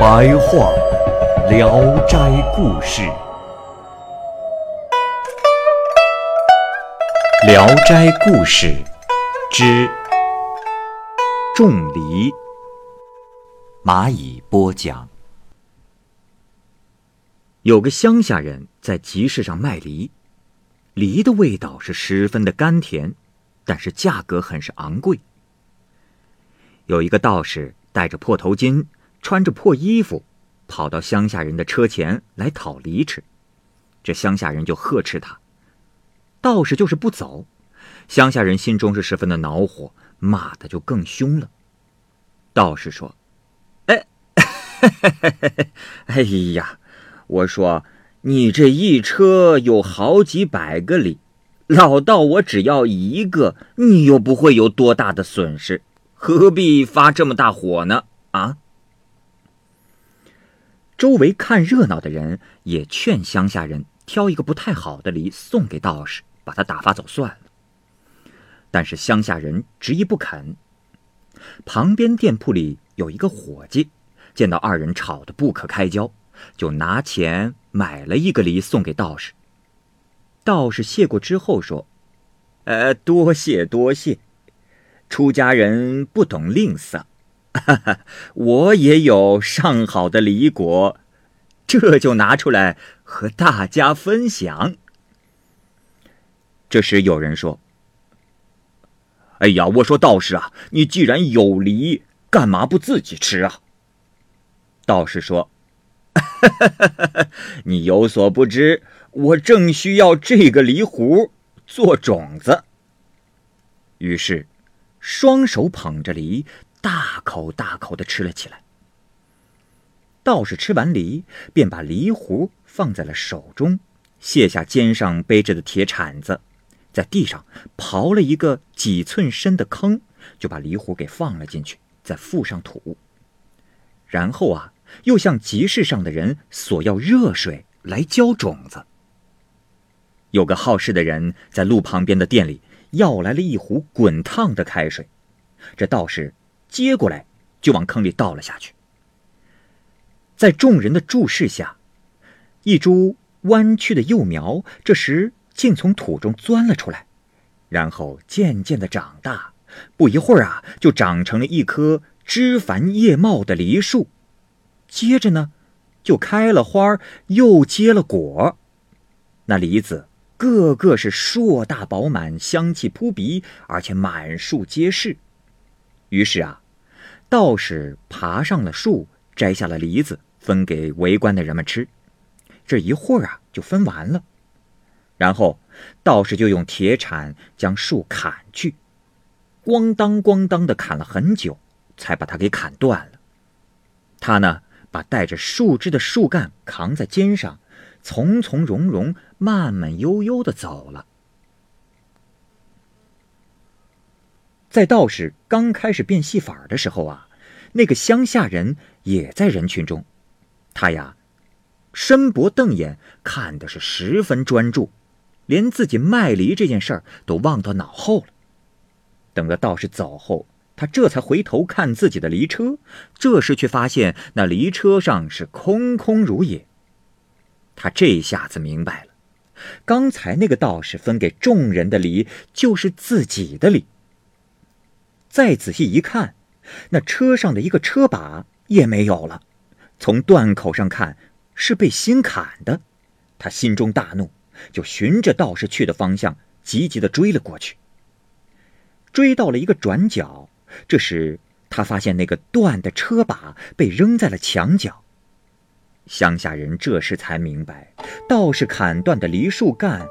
白话《聊斋故事》。《聊斋故事》之种梨，蚂蚁播讲。有个乡下人在集市上卖梨，梨的味道是十分的甘甜，但是价格很是昂贵。有一个道士戴着破头巾，穿着破衣服，跑到乡下人的车前来讨梨吃，这乡下人就呵斥他。道士就是不走，乡下人心中是十分的恼火，骂的就更凶了。道士说：“哎，哎呀，我说你这一车有好几百个梨，老道我只要一个，你又不会有多大的损失，何必发这么大火呢？啊？”周围看热闹的人也劝乡下人挑一个不太好的梨送给道士。把他打发走算了。但是乡下人执意不肯。旁边店铺里有一个伙计，见到二人吵得不可开交，就拿钱买了一个梨送给道士。道士谢过之后说：“呃，多谢多谢，出家人不懂吝啬，哈 哈我也有上好的梨果，这就拿出来和大家分享。”这时有人说：“哎呀，我说道士啊，你既然有梨，干嘛不自己吃啊？”道士说：“ 你有所不知，我正需要这个梨核做种子。”于是，双手捧着梨，大口大口的吃了起来。道士吃完梨，便把梨核放在了手中，卸下肩上背着的铁铲子。在地上刨了一个几寸深的坑，就把梨核给放了进去，再覆上土。然后啊，又向集市上的人索要热水来浇种子。有个好事的人在路旁边的店里要来了一壶滚烫的开水，这道士接过来就往坑里倒了下去。在众人的注视下，一株弯曲的幼苗这时。竟从土中钻了出来，然后渐渐的长大，不一会儿啊，就长成了一棵枝繁叶茂的梨树。接着呢，就开了花，又结了果。那梨子个个是硕大饱满，香气扑鼻，而且满树皆是。于是啊，道士爬上了树，摘下了梨子，分给围观的人们吃。这一会儿啊，就分完了。然后，道士就用铁铲将树砍去，咣当咣当的砍了很久，才把它给砍断了。他呢，把带着树枝的树干扛在肩上，从从容容、慢慢悠悠的走了。在道士刚开始变戏法的时候啊，那个乡下人也在人群中，他呀，伸脖瞪眼，看的是十分专注。连自己卖梨这件事儿都忘到脑后了。等到道士走后，他这才回头看自己的梨车，这时却发现那梨车上是空空如也。他这下子明白了，刚才那个道士分给众人的梨就是自己的梨。再仔细一看，那车上的一个车把也没有了，从断口上看是被新砍的。他心中大怒。就循着道士去的方向，急急的追了过去。追到了一个转角，这时他发现那个断的车把被扔在了墙角。乡下人这时才明白，道士砍断的梨树干，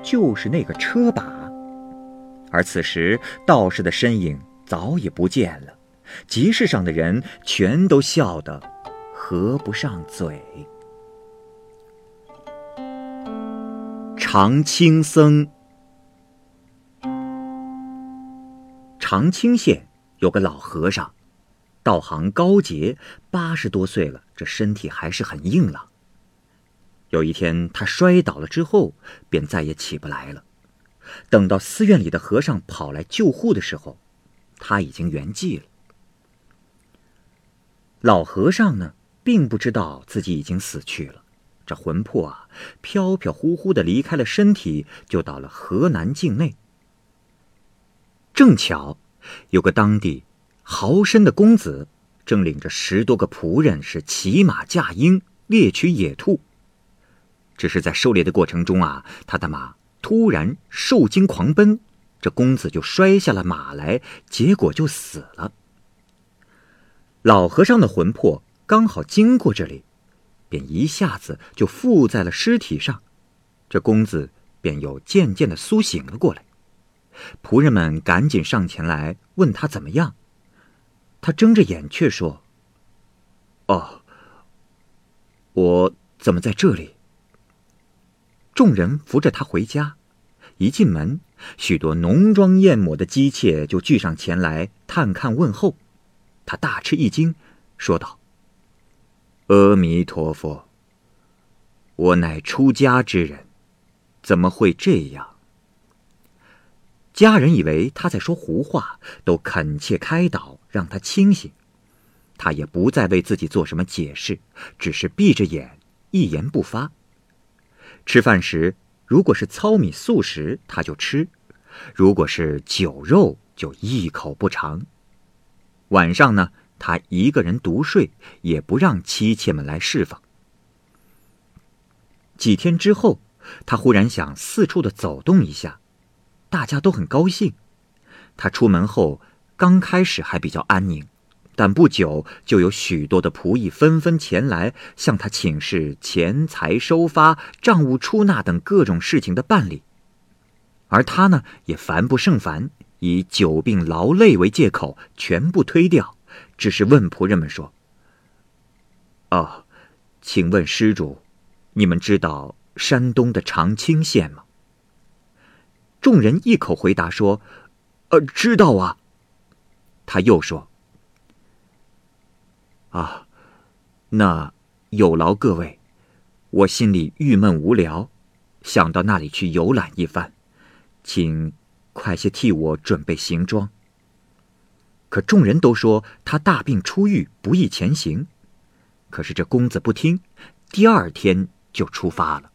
就是那个车把。而此时，道士的身影早已不见了，集市上的人全都笑得合不上嘴。常青僧，长青县有个老和尚，道行高洁，八十多岁了，这身体还是很硬朗。有一天，他摔倒了之后，便再也起不来了。等到寺院里的和尚跑来救护的时候，他已经圆寂了。老和尚呢，并不知道自己已经死去了，这魂魄啊，飘飘忽忽的离开了身体，就到了河南境内。正巧，有个当地豪绅的公子，正领着十多个仆人，是骑马驾鹰猎取野兔。只是在狩猎的过程中啊，他的马突然受惊狂奔，这公子就摔下了马来，结果就死了。老和尚的魂魄刚好经过这里，便一下子就附在了尸体上，这公子便又渐渐的苏醒了过来。仆人们赶紧上前来问他怎么样，他睁着眼却说：“哦，我怎么在这里？”众人扶着他回家，一进门，许多浓妆艳抹的姬妾就聚上前来探看问候。他大吃一惊，说道：“阿弥陀佛，我乃出家之人，怎么会这样？”家人以为他在说胡话，都恳切开导，让他清醒。他也不再为自己做什么解释，只是闭着眼，一言不发。吃饭时，如果是糙米素食，他就吃；如果是酒肉，就一口不尝。晚上呢，他一个人独睡，也不让妻妾们来侍奉。几天之后，他忽然想四处的走动一下，大家都很高兴。他出门后，刚开始还比较安宁。但不久，就有许多的仆役纷纷前来向他请示钱财收发、账务出纳等各种事情的办理，而他呢，也烦不胜烦，以久病劳累为借口，全部推掉，只是问仆人们说：“哦，请问施主，你们知道山东的长清县吗？”众人一口回答说：“呃，知道啊。”他又说。啊，那有劳各位，我心里郁闷无聊，想到那里去游览一番，请快些替我准备行装。可众人都说他大病初愈，不宜前行。可是这公子不听，第二天就出发了。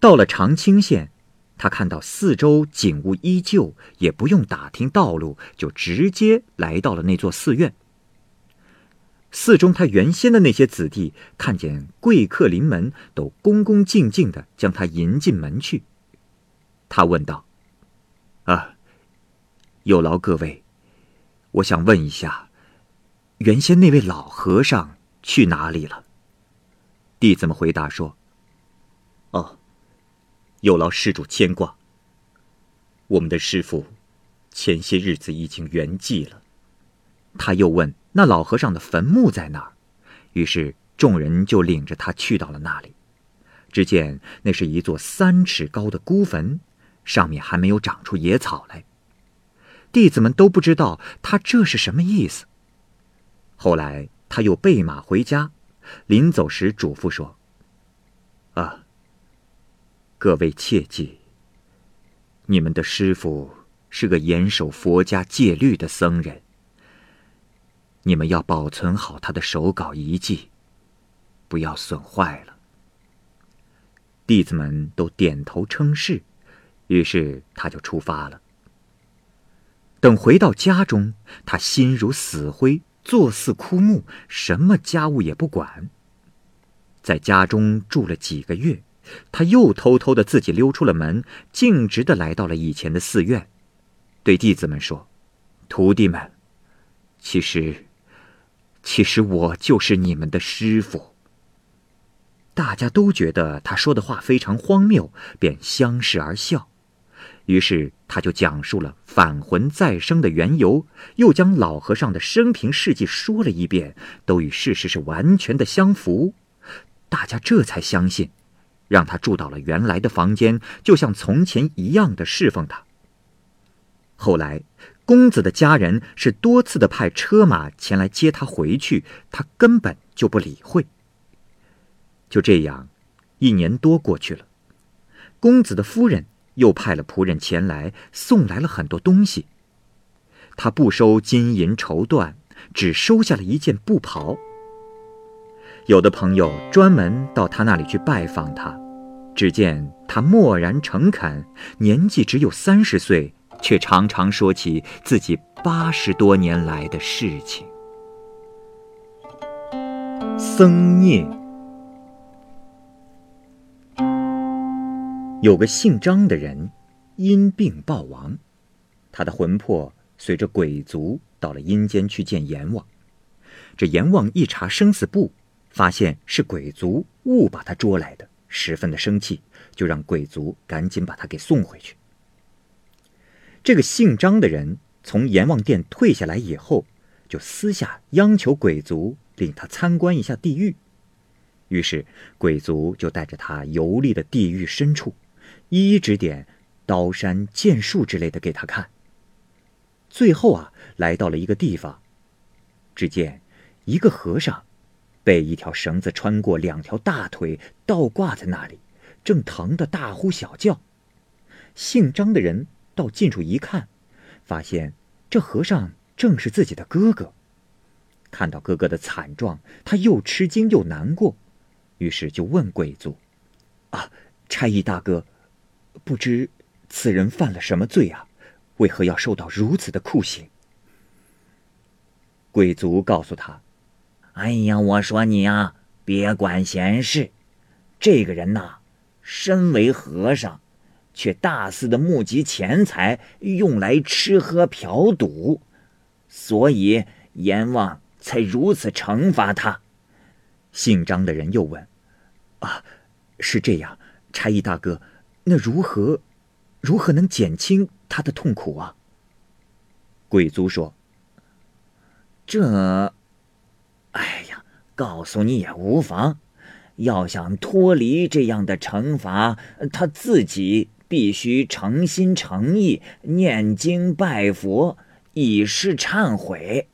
到了长清县，他看到四周景物依旧，也不用打听道路，就直接来到了那座寺院。寺中，他原先的那些子弟看见贵客临门，都恭恭敬敬的将他迎进门去。他问道：“啊，有劳各位，我想问一下，原先那位老和尚去哪里了？”弟子们回答说：“哦，有劳施主牵挂。我们的师傅前些日子已经圆寂了。”他又问。那老和尚的坟墓在哪儿？于是众人就领着他去到了那里。只见那是一座三尺高的孤坟，上面还没有长出野草来。弟子们都不知道他这是什么意思。后来他又备马回家，临走时嘱咐说：“啊，各位切记，你们的师傅是个严守佛家戒律的僧人。”你们要保存好他的手稿遗迹，不要损坏了。弟子们都点头称是，于是他就出发了。等回到家中，他心如死灰，坐似枯木，什么家务也不管。在家中住了几个月，他又偷偷的自己溜出了门，径直的来到了以前的寺院，对弟子们说：“徒弟们，其实……”其实我就是你们的师傅。大家都觉得他说的话非常荒谬，便相视而笑。于是他就讲述了返魂再生的缘由，又将老和尚的生平事迹说了一遍，都与事实是完全的相符。大家这才相信，让他住到了原来的房间，就像从前一样的侍奉他。后来，公子的家人是多次的派车马前来接他回去，他根本就不理会。就这样，一年多过去了，公子的夫人又派了仆人前来，送来了很多东西。他不收金银绸缎，只收下了一件布袍。有的朋友专门到他那里去拜访他，只见他默然诚恳，年纪只有三十岁。却常常说起自己八十多年来的事情。僧孽有个姓张的人，因病暴亡，他的魂魄随着鬼族到了阴间去见阎王。这阎王一查生死簿，发现是鬼族误把他捉来的，十分的生气，就让鬼族赶紧把他给送回去。这个姓张的人从阎王殿退下来以后，就私下央求鬼族领他参观一下地狱。于是鬼族就带着他游历的地狱深处，一一指点刀山剑树之类的给他看。最后啊，来到了一个地方，只见一个和尚被一条绳子穿过两条大腿，倒挂在那里，正疼得大呼小叫。姓张的人。到近处一看，发现这和尚正是自己的哥哥。看到哥哥的惨状，他又吃惊又难过，于是就问鬼族：“啊，差役大哥，不知此人犯了什么罪啊？为何要受到如此的酷刑？”鬼族告诉他：“哎呀，我说你啊，别管闲事。这个人呐，身为和尚。”却大肆的募集钱财，用来吃喝嫖赌，所以阎王才如此惩罚他。姓张的人又问：“啊，是这样，差役大哥，那如何，如何能减轻他的痛苦啊？”鬼族说：“这，哎呀，告诉你也无妨。要想脱离这样的惩罚，他自己。”必须诚心诚意念经拜佛，以示忏悔。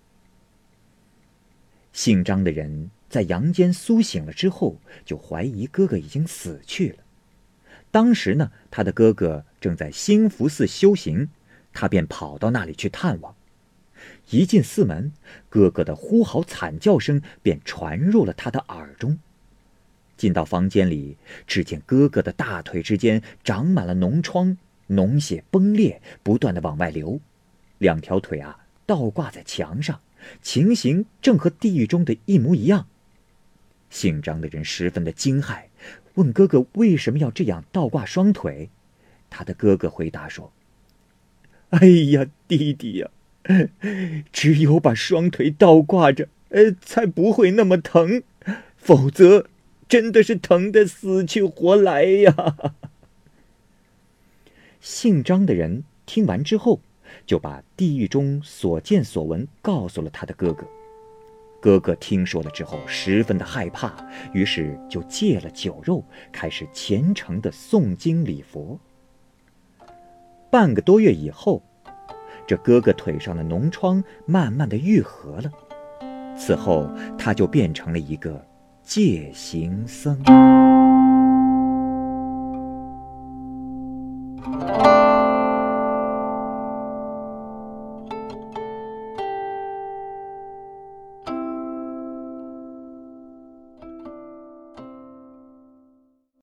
姓张的人在阳间苏醒了之后，就怀疑哥哥已经死去了。当时呢，他的哥哥正在兴福寺修行，他便跑到那里去探望。一进寺门，哥哥的呼嚎惨叫声便传入了他的耳中。进到房间里，只见哥哥的大腿之间长满了脓疮，脓血崩裂，不断的往外流。两条腿啊，倒挂在墙上，情形正和地狱中的一模一样。姓张的人十分的惊骇，问哥哥为什么要这样倒挂双腿。他的哥哥回答说：“哎呀，弟弟呀，只有把双腿倒挂着，呃，才不会那么疼，否则……”真的是疼得死去活来呀！姓张的人听完之后，就把地狱中所见所闻告诉了他的哥哥。哥哥听说了之后，十分的害怕，于是就戒了酒肉，开始虔诚的诵经礼佛。半个多月以后，这哥哥腿上的脓疮慢慢的愈合了，此后他就变成了一个。戒行僧。